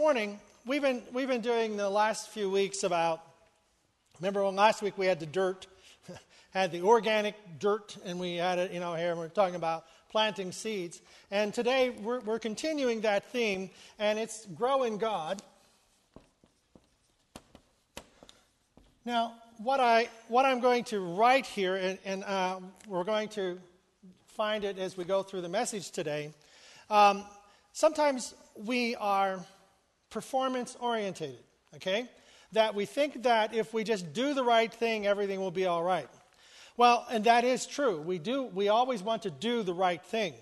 morning, we've been, we've been doing the last few weeks about, remember when last week we had the dirt, had the organic dirt, and we had it, you know, here, and we're talking about planting seeds. And today we're, we're continuing that theme, and it's grow in God. Now, what, I, what I'm going to write here, and, and uh, we're going to find it as we go through the message today. Um, sometimes we are performance orientated, okay? That we think that if we just do the right thing, everything will be all right. Well, and that is true. We do we always want to do the right thing.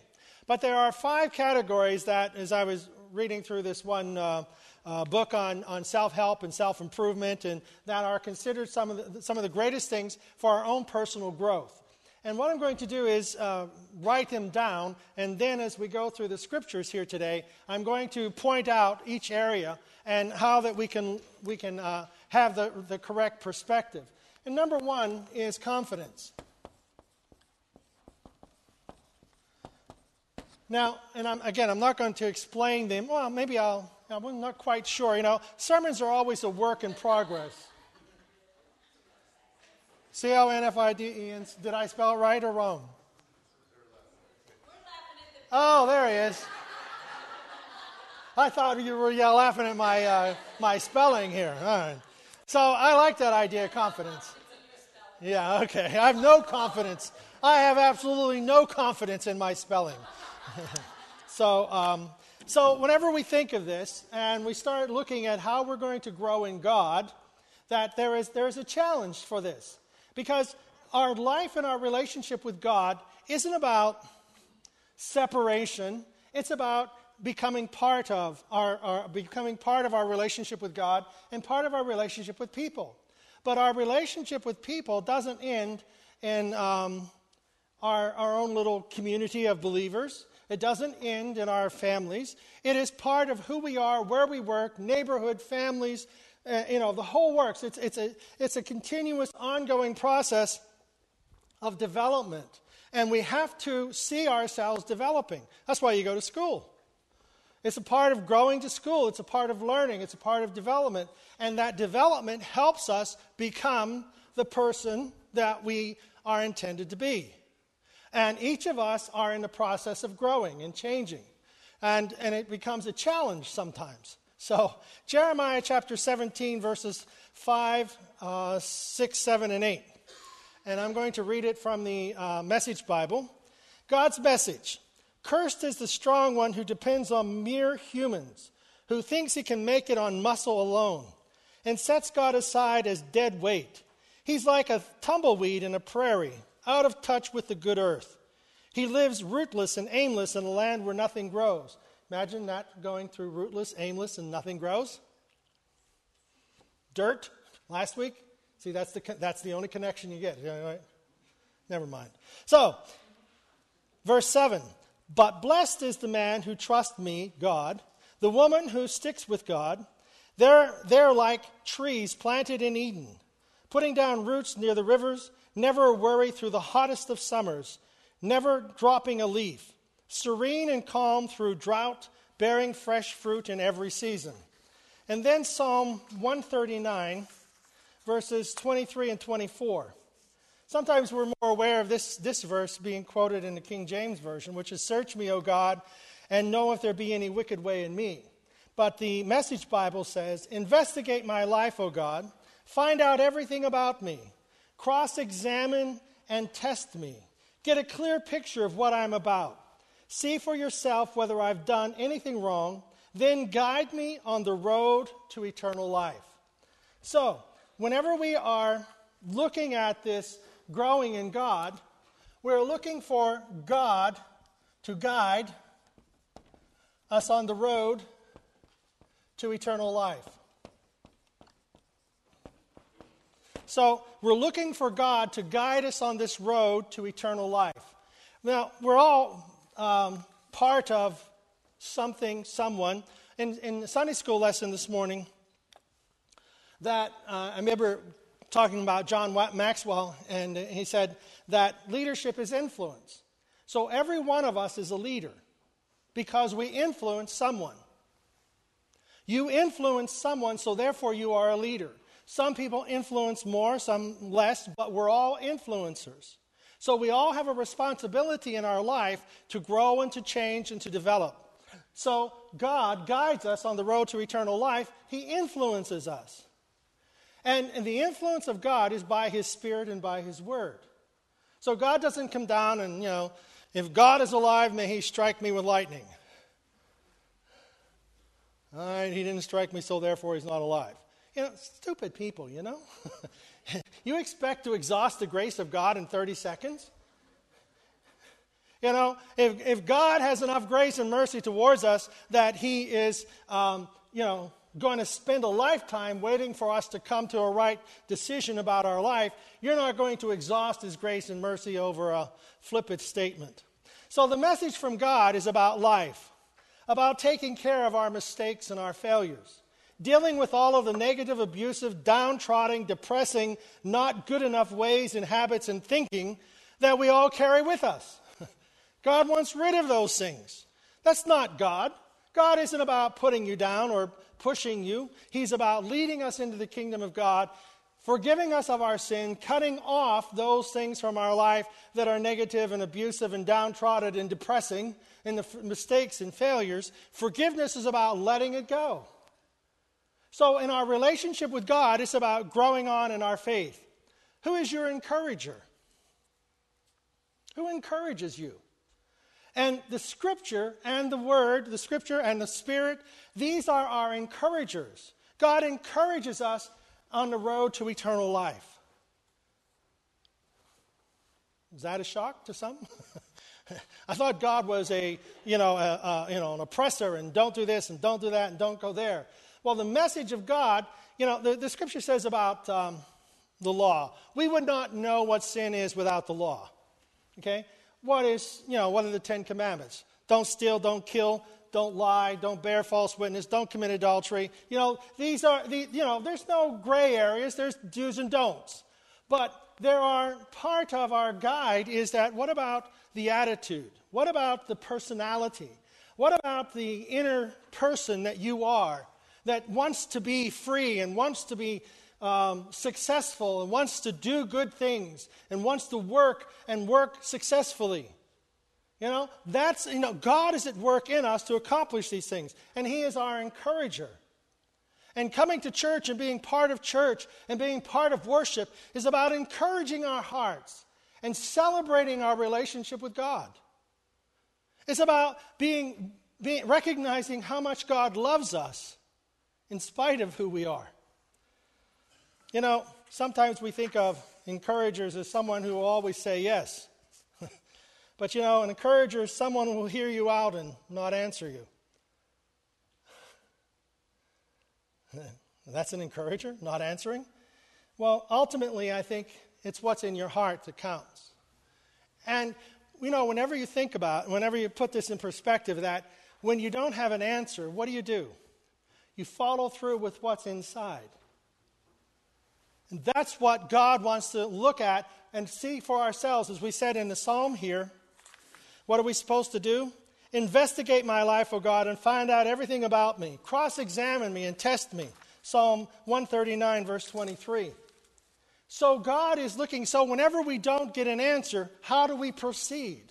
But there are five categories that as I was reading through this one uh, uh, book on, on self-help and self-improvement and that are considered some of the, some of the greatest things for our own personal growth. And what I'm going to do is uh, write them down, and then as we go through the scriptures here today, I'm going to point out each area and how that we can, we can uh, have the, the correct perspective. And number one is confidence. Now, and I'm, again, I'm not going to explain them. Well, maybe I'll, I'm not quite sure. You know, sermons are always a work in progress. C O N F I D E. Did I spell it right or wrong? Oh, there he is. I thought you were yeah, laughing at my, uh, my spelling here. So I like that idea of confidence. Yeah, okay. I have no confidence. I have absolutely no confidence in my spelling. so, um, so whenever we think of this and we start looking at how we're going to grow in God, that there is, there is a challenge for this. Because our life and our relationship with God isn't about separation, it's about becoming part of our, our, becoming part of our relationship with God and part of our relationship with people. But our relationship with people doesn't end in um, our, our own little community of believers. It doesn't end in our families. It is part of who we are, where we work, neighborhood, families, uh, you know, the whole works. It's, it's, a, it's a continuous, ongoing process of development. And we have to see ourselves developing. That's why you go to school. It's a part of growing to school, it's a part of learning, it's a part of development. And that development helps us become the person that we are intended to be. And each of us are in the process of growing and changing. And, and it becomes a challenge sometimes. So, Jeremiah chapter 17, verses 5, uh, 6, 7, and 8. And I'm going to read it from the uh, Message Bible. God's message Cursed is the strong one who depends on mere humans, who thinks he can make it on muscle alone, and sets God aside as dead weight. He's like a tumbleweed in a prairie, out of touch with the good earth. He lives rootless and aimless in a land where nothing grows. Imagine that going through rootless, aimless, and nothing grows. Dirt, last week. See, that's the, that's the only connection you get. Right? Never mind. So, verse 7 But blessed is the man who trusts me, God, the woman who sticks with God. They're, they're like trees planted in Eden, putting down roots near the rivers, never a worry through the hottest of summers, never dropping a leaf serene and calm through drought, bearing fresh fruit in every season. And then Psalm 139, verses 23 and 24. Sometimes we're more aware of this, this verse being quoted in the King James Version, which is Search me, O God, and know if there be any wicked way in me. But the Message Bible says, Investigate my life, O God, find out everything about me, cross examine and test me, get a clear picture of what I'm about. See for yourself whether I've done anything wrong, then guide me on the road to eternal life. So, whenever we are looking at this growing in God, we're looking for God to guide us on the road to eternal life. So, we're looking for God to guide us on this road to eternal life. Now, we're all um, part of something, someone. In, in the Sunday school lesson this morning, that uh, I remember talking about John Maxwell, and he said that leadership is influence. So every one of us is a leader because we influence someone. You influence someone, so therefore you are a leader. Some people influence more, some less, but we're all influencers. So we all have a responsibility in our life to grow and to change and to develop. So God guides us on the road to eternal life, He influences us. And, and the influence of God is by His Spirit and by His Word. So God doesn't come down and, you know, if God is alive, may He strike me with lightning. All right, He didn't strike me, so therefore He's not alive. You know, stupid people, you know? you expect to exhaust the grace of God in 30 seconds? You know, if, if God has enough grace and mercy towards us that He is, um, you know, going to spend a lifetime waiting for us to come to a right decision about our life, you're not going to exhaust His grace and mercy over a flippant statement. So the message from God is about life, about taking care of our mistakes and our failures dealing with all of the negative, abusive, downtrodden, depressing, not good enough ways and habits and thinking that we all carry with us. God wants rid of those things. That's not God. God isn't about putting you down or pushing you, He's about leading us into the kingdom of God. Forgiving us of our sin, cutting off those things from our life that are negative and abusive and downtrodden and depressing, and the f- mistakes and failures. Forgiveness is about letting it go. So, in our relationship with God, it's about growing on in our faith. Who is your encourager? Who encourages you? And the scripture and the word, the scripture and the spirit, these are our encouragers. God encourages us on the road to eternal life. Is that a shock to some? I thought God was a, you know, a, a, you know, an oppressor and don't do this and don't do that and don't go there. Well, the message of God, you know, the, the scripture says about um, the law, we would not know what sin is without the law. Okay? What is, you know, what are the Ten Commandments? Don't steal, don't kill, don't lie, don't bear false witness, don't commit adultery. You know, these are, the, you know, there's no gray areas, there's do's and don'ts. But there are, part of our guide is that what about the attitude? What about the personality? What about the inner person that you are? That wants to be free and wants to be um, successful and wants to do good things and wants to work and work successfully. You know, that's, you know, God is at work in us to accomplish these things, and He is our encourager. And coming to church and being part of church and being part of worship is about encouraging our hearts and celebrating our relationship with God. It's about being, being recognizing how much God loves us in spite of who we are. You know, sometimes we think of encouragers as someone who will always say yes. but you know, an encourager is someone who will hear you out and not answer you. That's an encourager, not answering? Well, ultimately, I think it's what's in your heart that counts. And, you know, whenever you think about, whenever you put this in perspective, that when you don't have an answer, what do you do? You follow through with what's inside. And that's what God wants to look at and see for ourselves. As we said in the psalm here, what are we supposed to do? Investigate my life, O God, and find out everything about me. Cross examine me and test me. Psalm 139, verse 23. So God is looking, so whenever we don't get an answer, how do we proceed?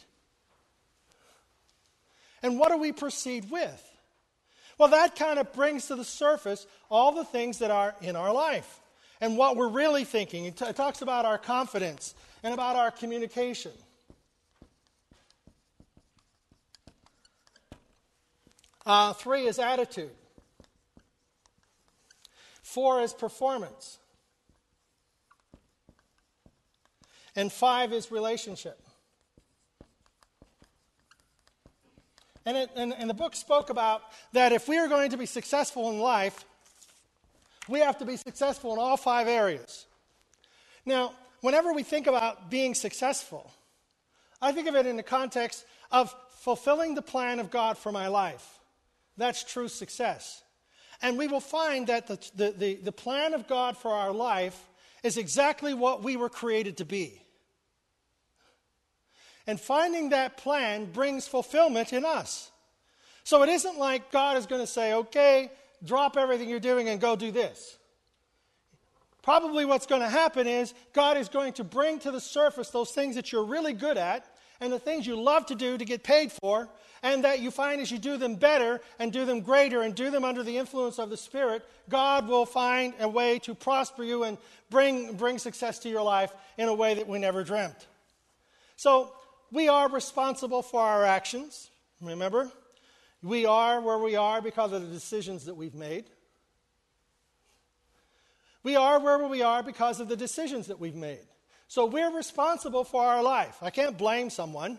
And what do we proceed with? Well, that kind of brings to the surface all the things that are in our life and what we're really thinking. It, t- it talks about our confidence and about our communication. Uh, three is attitude. Four is performance. And five is relationship. And, it, and, and the book spoke about that if we are going to be successful in life, we have to be successful in all five areas. Now, whenever we think about being successful, I think of it in the context of fulfilling the plan of God for my life. That's true success. And we will find that the, the, the, the, plan of God for our life is exactly what we were created to be. And finding that plan brings fulfillment in us. So it isn't like God is going to say, okay, drop everything you're doing and go do this. Probably what's going to happen is God is going to bring to the surface those things that you're really good at and the things you love to do to get paid for, and that you find as you do them better and do them greater and do them under the influence of the Spirit, God will find a way to prosper you and bring, bring success to your life in a way that we never dreamt. So, we are responsible for our actions, remember? We are where we are because of the decisions that we've made. We are where we are because of the decisions that we've made. So we're responsible for our life. I can't blame someone.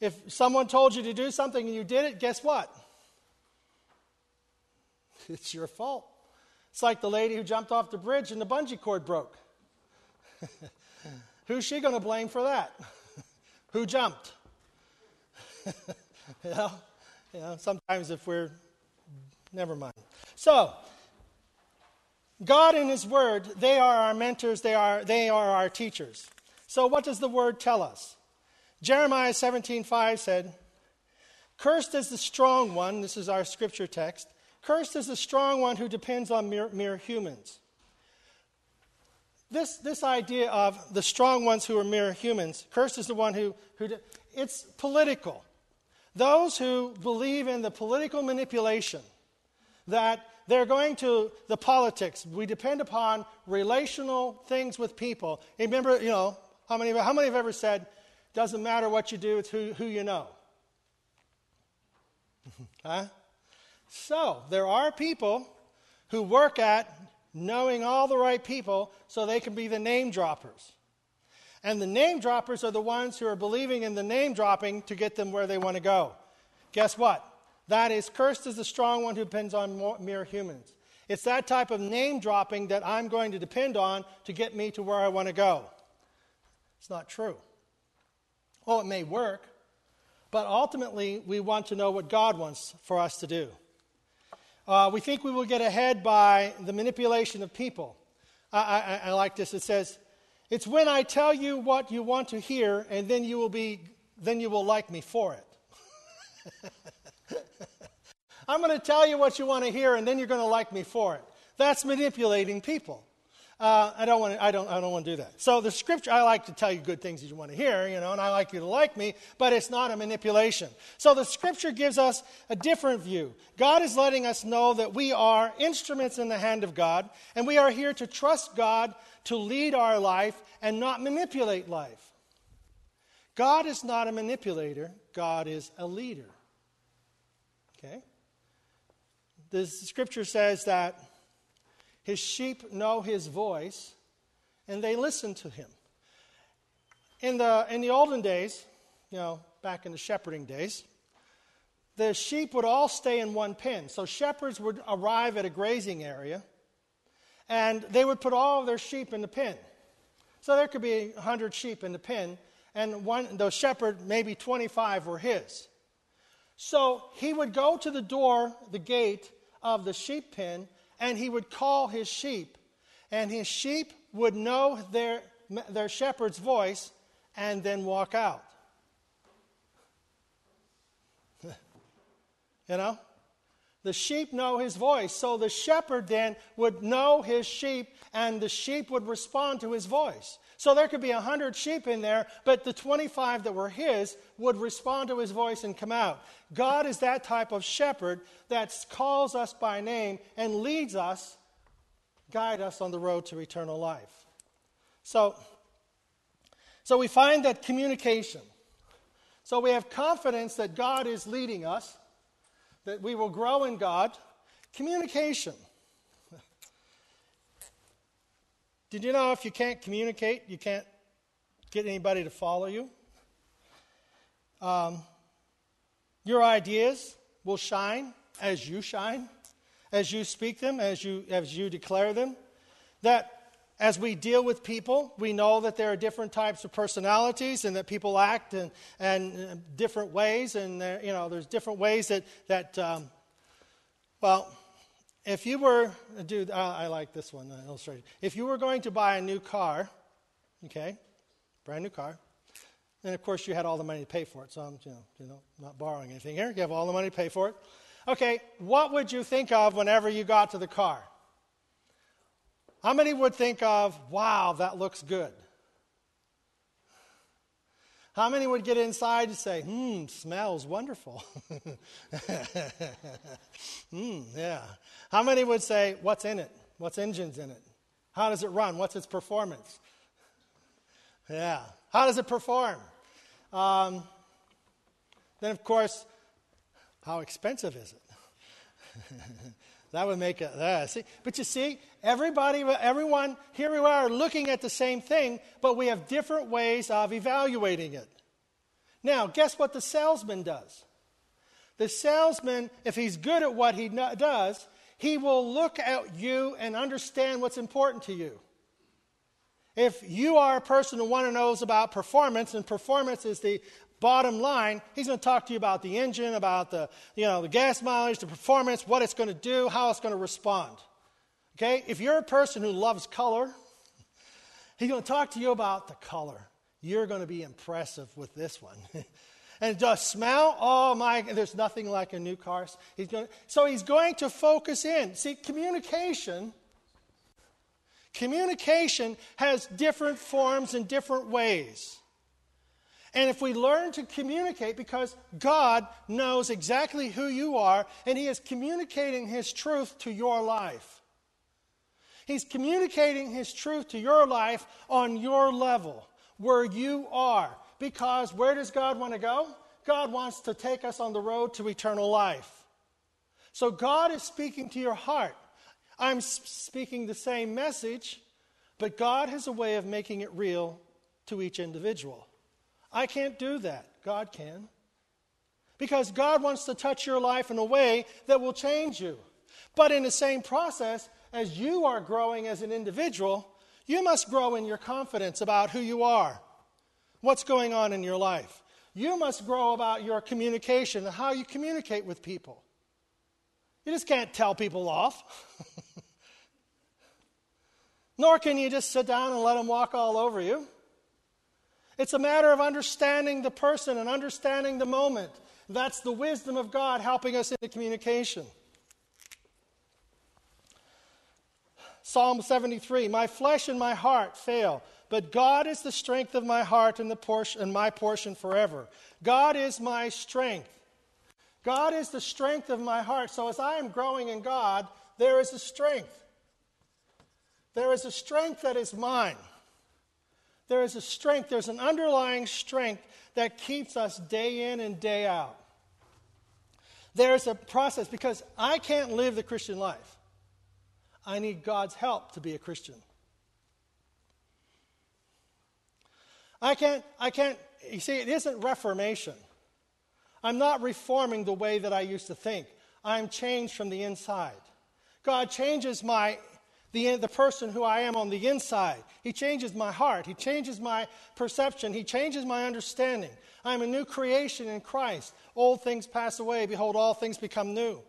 If someone told you to do something and you did it, guess what? It's your fault. It's like the lady who jumped off the bridge and the bungee cord broke. Who's she going to blame for that? Who jumped? you, know, you know, sometimes if we're, never mind. So, God and His Word, they are our mentors, they are, they are our teachers. So, what does the Word tell us? Jeremiah 17:5 said, Cursed is the strong one, this is our scripture text. Cursed is the strong one who depends on mere, mere humans. This, this idea of the strong ones who are mere humans, cursed is the one who, who it's political. Those who believe in the political manipulation that they're going to the politics. We depend upon relational things with people. Remember, you know, how many, how many have ever said, doesn't matter what you do, it's who, who you know? huh? So, there are people who work at knowing all the right people so they can be the name droppers. And the name droppers are the ones who are believing in the name dropping to get them where they want to go. Guess what? That is, cursed is the strong one who depends on mere humans. It's that type of name dropping that I'm going to depend on to get me to where I want to go. It's not true. Well, it may work, but ultimately we want to know what God wants for us to do. Uh, we think we will get ahead by the manipulation of people. I, I, I like this. It says, "It's when I tell you what you want to hear, and then you will be, then you will like me for it." I'm going to tell you what you want to hear, and then you're going to like me for it. That's manipulating people. Uh, I don't want to. I don't. I don't want to do that. So the scripture. I like to tell you good things that you want to hear, you know, and I like you to like me, but it's not a manipulation. So the scripture gives us a different view. God is letting us know that we are instruments in the hand of God, and we are here to trust God to lead our life and not manipulate life. God is not a manipulator. God is a leader. Okay the scripture says that his sheep know his voice and they listen to him. In the, in the olden days, you know, back in the shepherding days, the sheep would all stay in one pen. So shepherds would arrive at a grazing area and they would put all of their sheep in the pen. So there could be 100 sheep in the pen, and one, the shepherd, maybe 25 were his. So he would go to the door, the gate, of the sheep pen and he would call his sheep. And his sheep would know their, their shepherd's voice and then walk out. you know? The sheep know his voice. So the shepherd then would know his sheep and the sheep would respond to his voice. So there could be 100 sheep in there, but the 25 that were his would respond to his voice and come out. God is that type of shepherd that calls us by name and leads us, guide us on the road to eternal life. So, so we find that communication. So we have confidence that God is leading us, that we will grow in God. Communication. Did you know if you can't communicate, you can't get anybody to follow you? Um, your ideas will shine as you shine, as you speak them, as you, as you declare them. That as we deal with people, we know that there are different types of personalities and that people act in, and different ways, and there, you know, there's different ways that, that um, well, if you were, dude, uh, I like this one uh, illustrated. If you were going to buy a new car, okay, brand new car, and of course you had all the money to pay for it, so I'm, you know, you know not borrowing anything here. You have all the money to pay for it. Okay, what would you think of whenever you got to the car? How many would think of, wow, that looks good? How many would get inside and say, hmm, smells wonderful? hmm, yeah. How many would say, what's in it? What's engines in it? How does it run? What's its performance? Yeah. How does it perform? Um, then, of course, how expensive is it? that would make it. Uh, see, but you see, everybody, everyone, here we are looking at the same thing, but we have different ways of evaluating it. Now, guess what the salesman does? The salesman, if he's good at what he does, he will look at you and understand what's important to you. If you are a person who wants to know about performance, and performance is the bottom line, he's going to talk to you about the engine, about the, you know, the gas mileage, the performance, what it's going to do, how it's going to respond. Okay? If you're a person who loves color, he's going to talk to you about the color. You're going to be impressive with this one. and does smell, oh my, there's nothing like a new car. He's going, so he's going to focus in. See, communication. Communication has different forms and different ways. And if we learn to communicate, because God knows exactly who you are, and He is communicating His truth to your life. He's communicating His truth to your life on your level, where you are. Because where does God want to go? God wants to take us on the road to eternal life. So God is speaking to your heart. I'm speaking the same message, but God has a way of making it real to each individual. I can't do that. God can. Because God wants to touch your life in a way that will change you. But in the same process, as you are growing as an individual, you must grow in your confidence about who you are, what's going on in your life. You must grow about your communication and how you communicate with people. You just can't tell people off. Nor can you just sit down and let them walk all over you. It's a matter of understanding the person and understanding the moment. That's the wisdom of God helping us in the communication. Psalm 73 My flesh and my heart fail, but God is the strength of my heart and, the portion, and my portion forever. God is my strength. God is the strength of my heart. So as I am growing in God, there is a strength. There is a strength that is mine there is a strength, there's an underlying strength that keeps us day in and day out. There's a process because I can't live the Christian life. I need God's help to be a Christian. I can't, I can't, you see, it isn't reformation. I'm not reforming the way that I used to think. I'm changed from the inside. God changes my the, the person who I am on the inside. He changes my heart. He changes my perception. He changes my understanding. I am a new creation in Christ. Old things pass away. Behold, all things become new.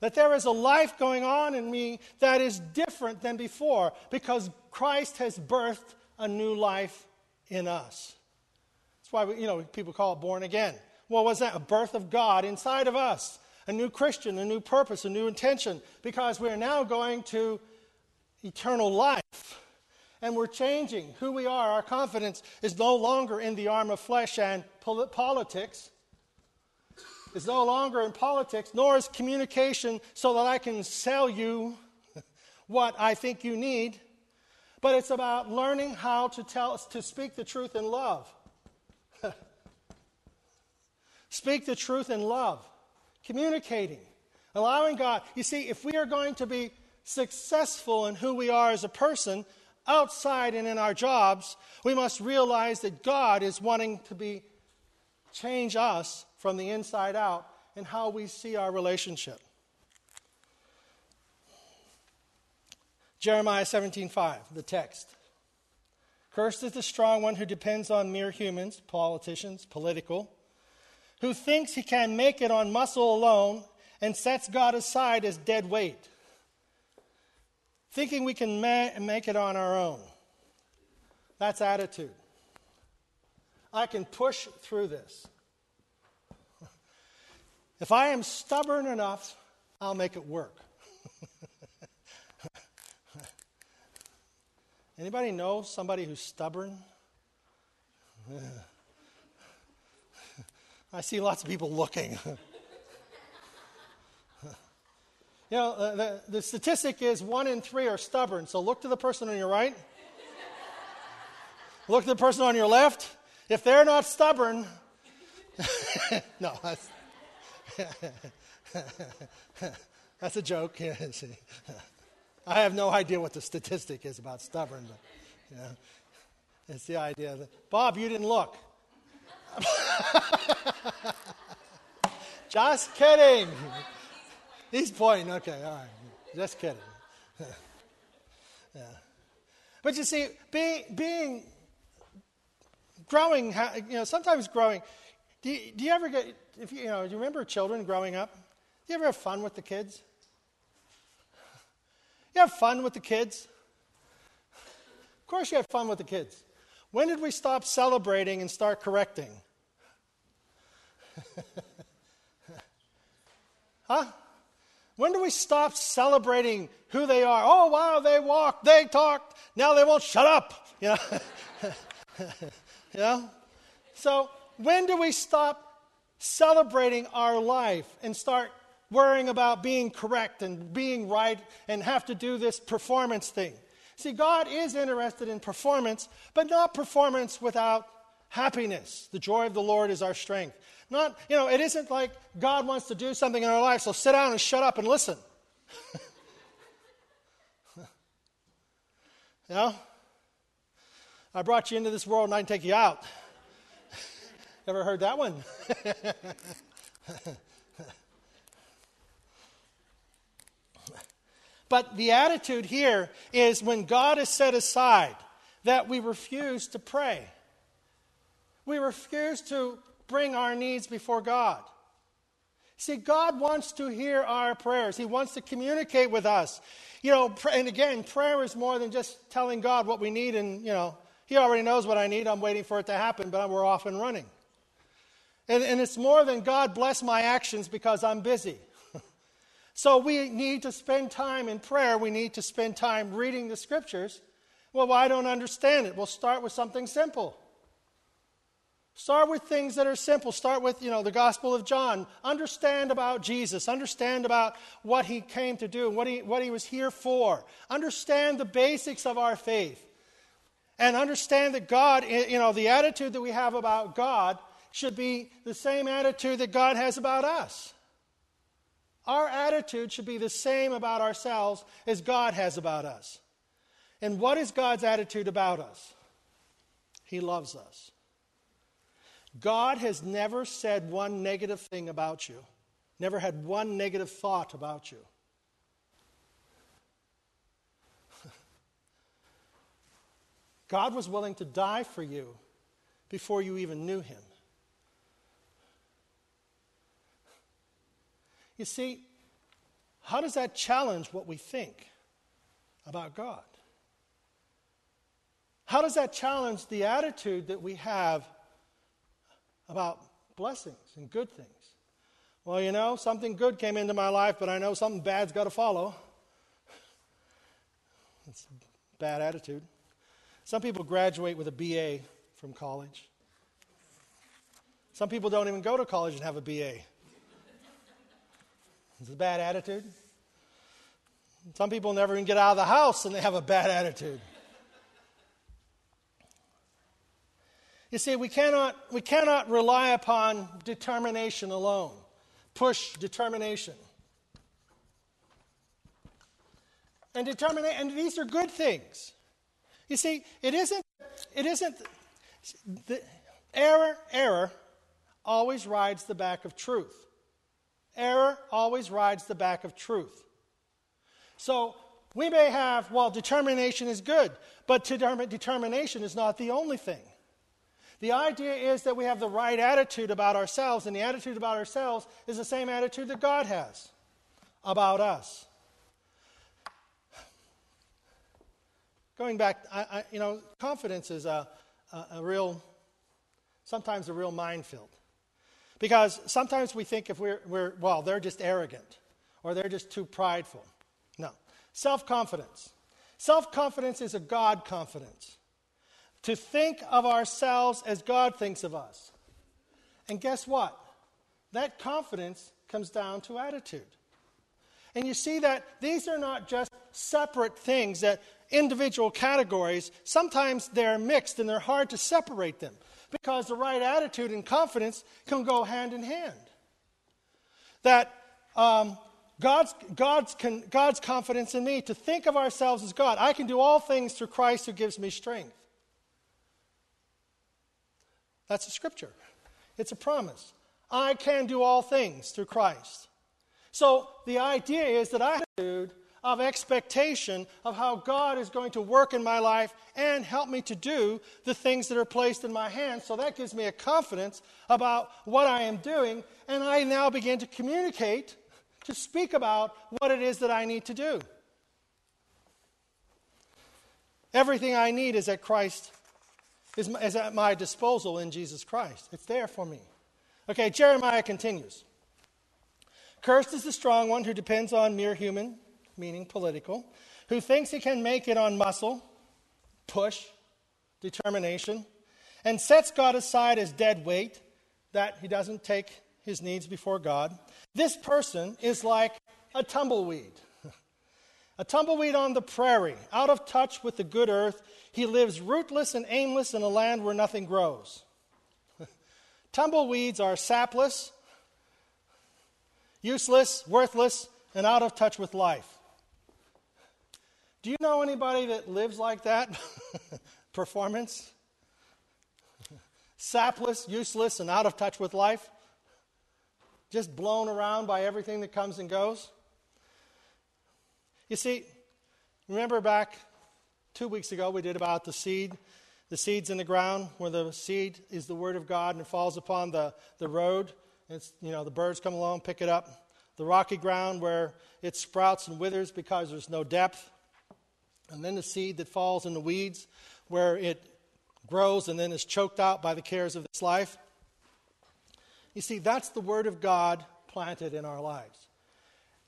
That there is a life going on in me that is different than before because Christ has birthed a new life in us. That's why we, you know people call it born again. What was that? A birth of God inside of us. A new Christian, a new purpose, a new intention, because we're now going to eternal life. And we're changing who we are. Our confidence is no longer in the arm of flesh and politics. It's no longer in politics, nor is communication so that I can sell you what I think you need. But it's about learning how to tell to speak the truth in love. speak the truth in love. Communicating. Allowing God. You see, if we are going to be successful in who we are as a person, outside and in our jobs, we must realize that God is wanting to be change us from the inside out in how we see our relationship. Jeremiah 17:5, the text. Cursed is the strong one who depends on mere humans, politicians, political, who thinks he can make it on muscle alone and sets God aside as dead weight thinking we can ma- make it on our own. That's attitude. I can push through this. If I am stubborn enough, I'll make it work. Anybody know somebody who's stubborn? I see lots of people looking. You know, uh, the, the statistic is one in three are stubborn. So look to the person on your right. look to the person on your left. If they're not stubborn, no, that's, that's a joke. I have no idea what the statistic is about stubborn, but you know, it's the idea that Bob, you didn't look. Just kidding. He's pointing. Okay, all right. Just kidding. yeah. But you see, being, being growing, you know, sometimes growing. Do you, do you ever get, if you, you know, do you remember children growing up? Do you ever have fun with the kids? You have fun with the kids? Of course, you have fun with the kids. When did we stop celebrating and start correcting? huh? When do we stop celebrating who they are? Oh, wow, they walked, they talked, now they won't shut up. You know? you know? So, when do we stop celebrating our life and start worrying about being correct and being right and have to do this performance thing. See, God is interested in performance, but not performance without happiness. The joy of the Lord is our strength. Not, you know, it isn't like God wants to do something in our life, so sit down and shut up and listen. you know? I brought you into this world and I can take you out. Ever heard that one? But the attitude here is when God is set aside, that we refuse to pray. We refuse to bring our needs before God. See, God wants to hear our prayers. He wants to communicate with us. You know, and again, prayer is more than just telling God what we need, and, you know, He already knows what I need. I'm waiting for it to happen, but we're off and running. And, and it's more than God bless my actions because I'm busy. So we need to spend time in prayer. We need to spend time reading the scriptures. Well, I don't understand it. We'll start with something simple. Start with things that are simple. Start with, you know, the Gospel of John. Understand about Jesus. Understand about what he came to do what he, what he was here for. Understand the basics of our faith. And understand that God, you know, the attitude that we have about God should be the same attitude that God has about us. Our attitude should be the same about ourselves as God has about us. And what is God's attitude about us? He loves us. God has never said one negative thing about you, never had one negative thought about you. God was willing to die for you before you even knew him. You see, how does that challenge what we think about God? How does that challenge the attitude that we have about blessings and good things? Well, you know, something good came into my life, but I know something bad's got to follow. It's a bad attitude. Some people graduate with a BA from college. Some people don't even go to college and have a BA. It's a bad attitude. Some people never even get out of the house and they have a bad attitude. You see, we cannot, we cannot rely upon determination alone. Push determination. And determination, and these are good things. You see, it isn't, it isn't, the error, error always rides the back of truth. Error always rides the back of truth. So we may have, well, determination is good, but determination is not the only thing. The idea is that we have the right attitude about ourselves, and the attitude about ourselves is the same attitude that God has about us. Going back, I, I, you know, confidence is a, a, a real, sometimes a real minefield. Because sometimes we think if we're, we're well, they're just arrogant or they're just too prideful. No. Self confidence. Self confidence is a God confidence. To think of ourselves as God thinks of us. And guess what? That confidence comes down to attitude. And you see that these are not just separate things, that individual categories, sometimes they're mixed and they're hard to separate them because the right attitude and confidence can go hand in hand. That um, God's, God's, con, God's confidence in me, to think of ourselves as God. I can do all things through Christ who gives me strength. That's a scripture, it's a promise. I can do all things through Christ. So the idea is that I have of expectation of how God is going to work in my life and help me to do the things that are placed in my hands. So that gives me a confidence about what I am doing, and I now begin to communicate, to speak about what it is that I need to do. Everything I need is at Christ, is, is at my disposal in Jesus Christ. It's there for me. Okay, Jeremiah continues. Cursed is the strong one who depends on mere human meaning political, who thinks he can make it on muscle, push, determination, and sets God aside as dead weight, that he doesn't take his needs before God. This person is like a tumbleweed. A tumbleweed on the prairie, out of touch with the good earth. He lives rootless and aimless in a land where nothing grows. Tumbleweeds are sapless, useless, worthless, and out of touch with life. Do you know anybody that lives like that? Performance? Sapless, useless, and out of touch with life? Just blown around by everything that comes and goes? You see, remember back two weeks ago we did about the seed, the seeds in the ground, where the seed is the word of God and it falls upon the, the road. It's, you know, the birds come along, pick it up. The rocky ground where it sprouts and withers because there's no depth and then the seed that falls in the weeds where it grows and then is choked out by the cares of this life. You see, that's the Word of God planted in our lives.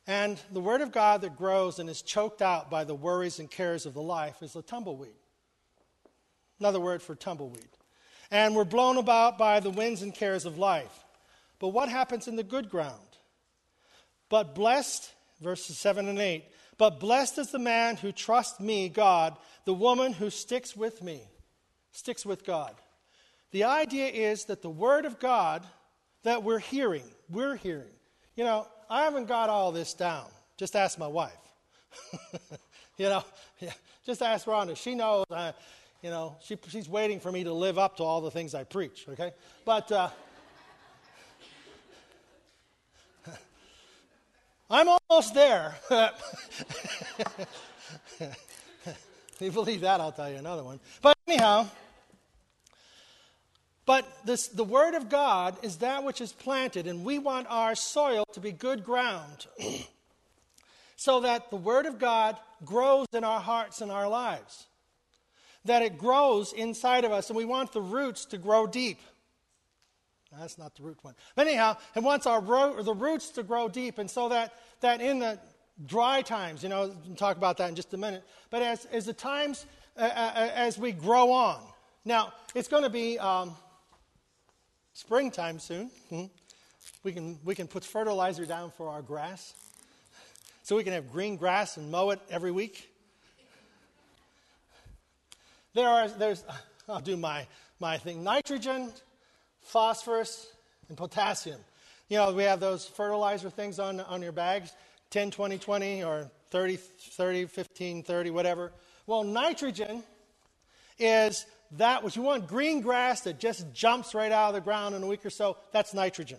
And the Word of God that grows and is choked out by the worries and cares of the life is a tumbleweed. Another word for tumbleweed. And we're blown about by the winds and cares of life. But what happens in the good ground? But blessed, verses 7 and 8, but blessed is the man who trusts me, God, the woman who sticks with me, sticks with God. The idea is that the Word of God that we're hearing, we're hearing. You know, I haven't got all this down. Just ask my wife. you know, yeah, just ask Rhonda. She knows, I, you know, she, she's waiting for me to live up to all the things I preach, okay? But, uh, I'm almost there. you believe that, I'll tell you another one. But anyhow, but this, the Word of God is that which is planted, and we want our soil to be good ground so that the Word of God grows in our hearts and our lives. That it grows inside of us, and we want the roots to grow deep. That's not the root one. But anyhow, it wants our ro- the roots to grow deep, and so that, that in the dry times, you know, we'll talk about that in just a minute, but as, as the times, uh, uh, as we grow on. Now, it's going to be um, springtime soon. Mm-hmm. We, can, we can put fertilizer down for our grass so we can have green grass and mow it every week. There are, there's, I'll do my, my thing. Nitrogen, phosphorus, and potassium. You know, we have those fertilizer things on, on your bags 10, 20, 20, or 30, 30, 15, 30, whatever. Well, nitrogen is that which you want green grass that just jumps right out of the ground in a week or so. That's nitrogen.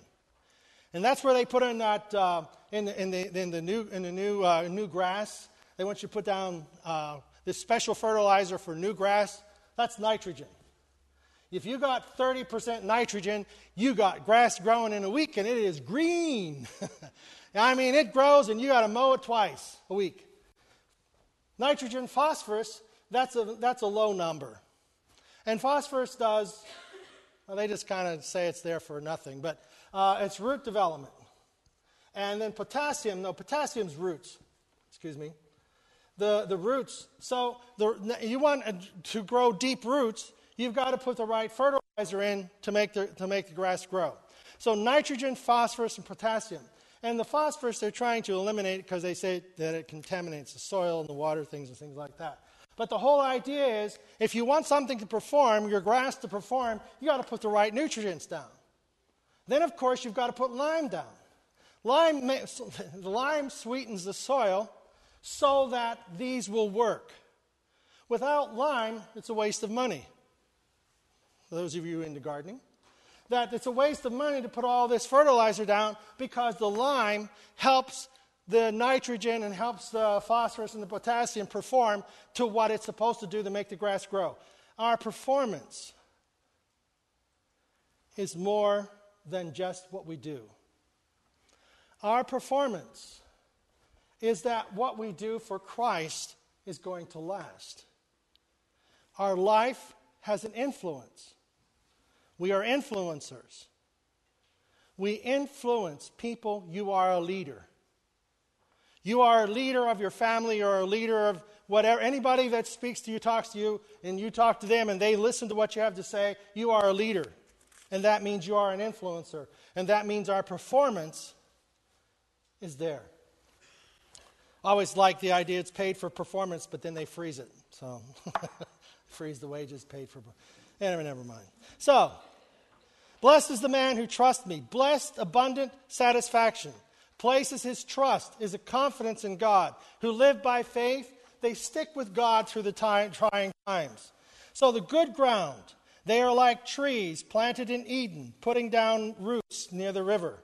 And that's where they put in that uh, in, the, in, the, in the new in the new uh, new grass. They want you to put down uh, this special fertilizer for new grass. That's nitrogen. If you got 30% nitrogen, you got grass growing in a week and it is green. I mean, it grows and you got to mow it twice a week. Nitrogen, phosphorus, that's a, that's a low number. And phosphorus does Well, they just kind of say it's there for nothing, but uh, it's root development. And then potassium, no, potassium's roots. Excuse me. The, the roots. So the, you want to grow deep roots, you've got to put the right fertilizer in to make the, to make the grass grow. So nitrogen, phosphorus, and potassium. And the phosphorus they're trying to eliminate because they say that it contaminates the soil and the water things and things like that. But the whole idea is if you want something to perform, your grass to perform, you got to put the right nutrients down. Then, of course, you've got to put lime down. Lime, lime sweetens the soil so that these will work. Without lime, it's a waste of money. Those of you into gardening, that it's a waste of money to put all this fertilizer down because the lime helps the nitrogen and helps the phosphorus and the potassium perform to what it's supposed to do to make the grass grow. Our performance is more than just what we do. Our performance is that what we do for Christ is going to last. Our life has an influence. We are influencers. We influence people. You are a leader. You are a leader of your family, you're a leader of whatever. Anybody that speaks to you, talks to you, and you talk to them and they listen to what you have to say, you are a leader. And that means you are an influencer. And that means our performance is there. I always like the idea it's paid for performance, but then they freeze it. So, freeze the wages paid for. Anyway, never mind. So, blessed is the man who trusts me. Blessed, abundant satisfaction. Places his trust, is a confidence in God. Who live by faith, they stick with God through the time, trying times. So, the good ground, they are like trees planted in Eden, putting down roots near the river.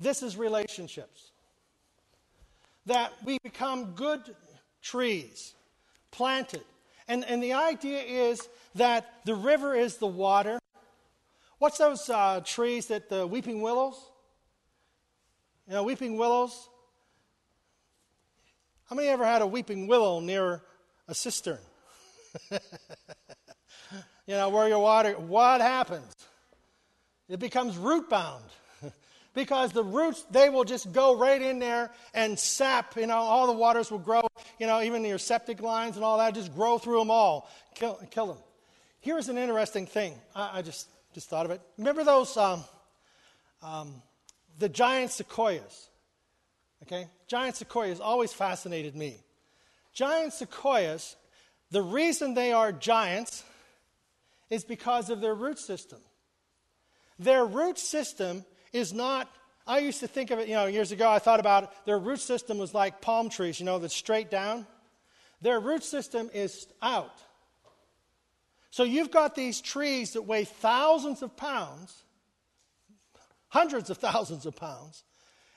This is relationships. That we become good trees, planted. And, and the idea is that the river is the water. What's those uh, trees that the weeping willows? You know, weeping willows. How many ever had a weeping willow near a cistern? you know, where your water, what happens? It becomes root bound because the roots, they will just go right in there and sap, you know, all the waters will grow, you know, even your septic lines and all that, just grow through them all, kill, kill them. Here's an interesting thing. I, I just, just thought of it. Remember those, um, um, the giant sequoias? Okay? Giant sequoias always fascinated me. Giant sequoias, the reason they are giants is because of their root system. Their root system is not, I used to think of it, you know, years ago, I thought about it, their root system was like palm trees, you know, that's straight down. Their root system is out. So you've got these trees that weigh thousands of pounds, hundreds of thousands of pounds,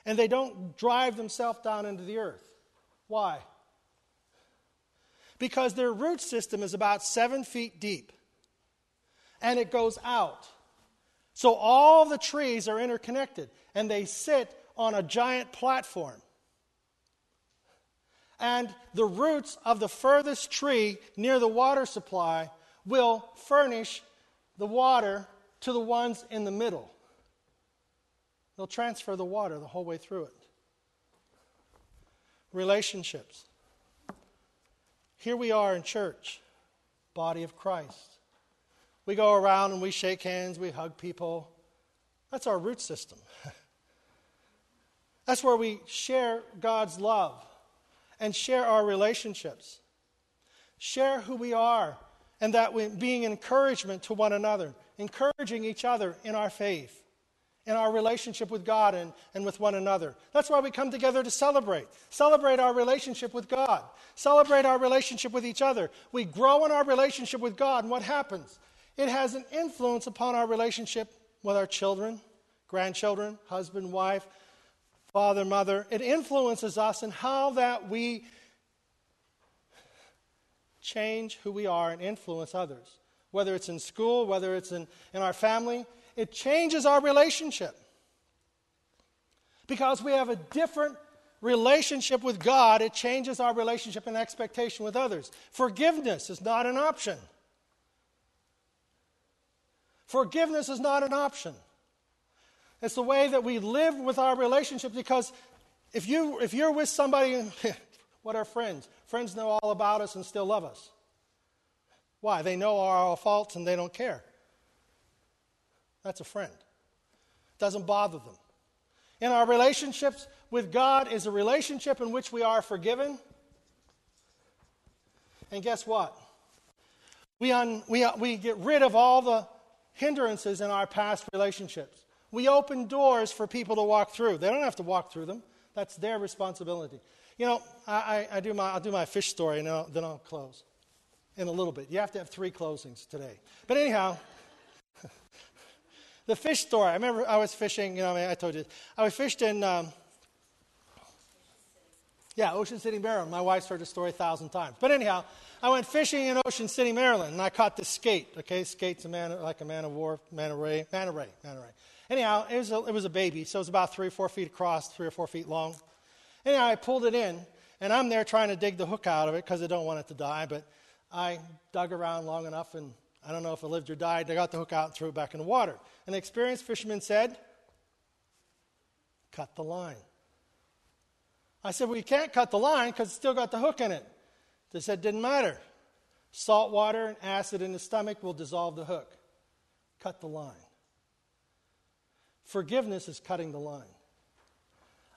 and they don't drive themselves down into the earth. Why? Because their root system is about seven feet deep and it goes out. So all the trees are interconnected and they sit on a giant platform. And the roots of the furthest tree near the water supply will furnish the water to the ones in the middle. They'll transfer the water the whole way through it. Relationships. Here we are in church, body of Christ. We go around and we shake hands, we hug people. That's our root system. That's where we share God's love and share our relationships. Share who we are and that we being encouragement to one another, encouraging each other in our faith, in our relationship with God and, and with one another. That's why we come together to celebrate. Celebrate our relationship with God. Celebrate our relationship with each other. We grow in our relationship with God, and what happens? it has an influence upon our relationship with our children, grandchildren, husband, wife, father, mother. It influences us in how that we change who we are and influence others. Whether it's in school, whether it's in, in our family, it changes our relationship. Because we have a different relationship with God, it changes our relationship and expectation with others. Forgiveness is not an option. Forgiveness is not an option. It's the way that we live with our relationships because if, you, if you're with somebody, what are friends? Friends know all about us and still love us. Why? They know our faults and they don't care. That's a friend. Doesn't bother them. In our relationships with God is a relationship in which we are forgiven. And guess what? We, un, we, uh, we get rid of all the hindrances in our past relationships. We open doors for people to walk through. They don't have to walk through them. That's their responsibility. You know, I, I, I do my, I'll do my fish story and I'll, then I'll close in a little bit. You have to have three closings today. But anyhow, the fish story. I remember I was fishing, you know, I, mean, I told you, I was fished in, um, yeah, Ocean City, Maryland. My wife's heard the story a thousand times. But anyhow, I went fishing in Ocean City, Maryland, and I caught this skate. Okay, skate's a man like a man of war, manta ray, manta ray, manta ray. Anyhow, it was a, it was a baby, so it was about three or four feet across, three or four feet long. Anyhow, I pulled it in, and I'm there trying to dig the hook out of it because I don't want it to die. But I dug around long enough, and I don't know if it lived or died. I got the hook out and threw it back in the water. An experienced fisherman said, "Cut the line." I said, Well, you can't cut the line because it's still got the hook in it. They said, Didn't matter. Salt water and acid in the stomach will dissolve the hook. Cut the line. Forgiveness is cutting the line.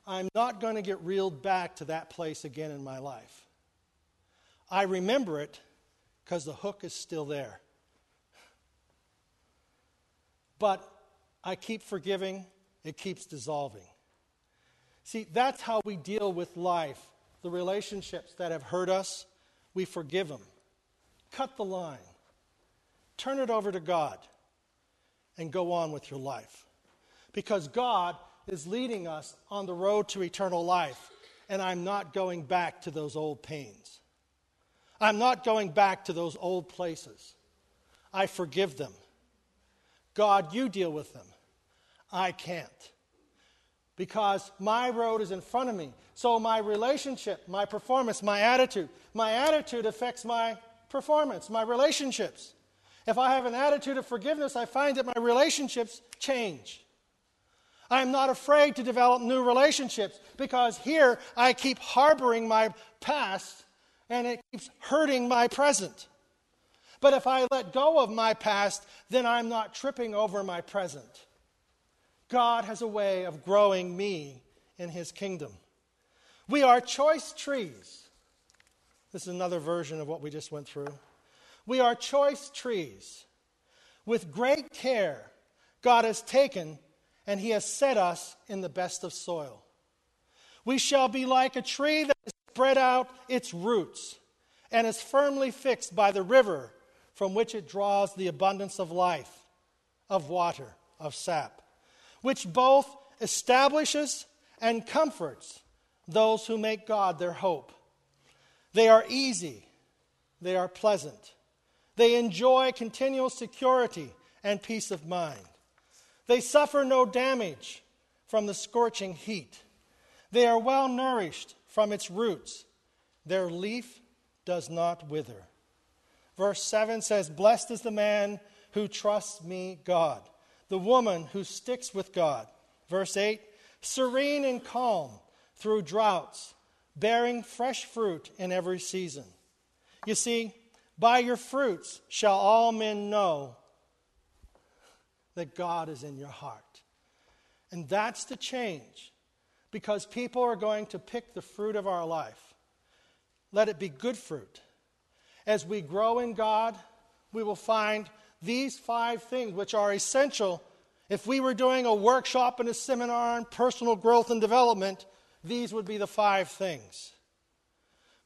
I'm not going to get reeled back to that place again in my life. I remember it because the hook is still there. But I keep forgiving, it keeps dissolving. See, that's how we deal with life. The relationships that have hurt us, we forgive them. Cut the line. Turn it over to God and go on with your life. Because God is leading us on the road to eternal life, and I'm not going back to those old pains. I'm not going back to those old places. I forgive them. God, you deal with them. I can't because my road is in front of me. So my relationship, my performance, my attitude, my attitude affects my performance, my relationships. If I have an attitude of forgiveness, I find that my relationships change. I'm not afraid to develop new relationships because here I keep harboring my past and it keeps hurting my present. But if I let go of my past, then I'm not tripping over my present. God has a way of growing me in his kingdom. We are choice trees. This is another version of what we just went through. We are choice trees. With great care, God has taken and he has set us in the best of soil. We shall be like a tree that has spread out its roots and is firmly fixed by the river from which it draws the abundance of life, of water, of sap which both establishes and comforts those who make God their hope. They are easy, they are pleasant, they enjoy continual security and peace of mind. They suffer no damage from the scorching heat. They are well nourished from its roots. Their leaf does not wither. Verse 7 says, Blessed is the man who trusts me, God the woman who sticks with God. Verse 8 serene and calm through droughts, bearing fresh fruit in every season. You see, by your fruits shall all men know that God is in your heart. And that's the change because people are going to pick the fruit of our life. Let it be good fruit. As we grow in God, we will find these five things, which are essential. If we were doing a workshop and a seminar on personal growth and development, these would be the five things.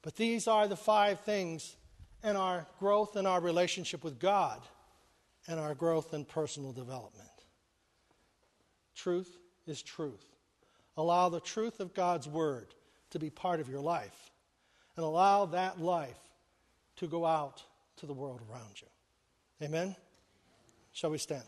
But these are the five things in our growth in our relationship with God and our growth in personal development. Truth is truth. Allow the truth of God's Word to be part of your life, and allow that life to go out to the world around you. Amen? Shall we stand?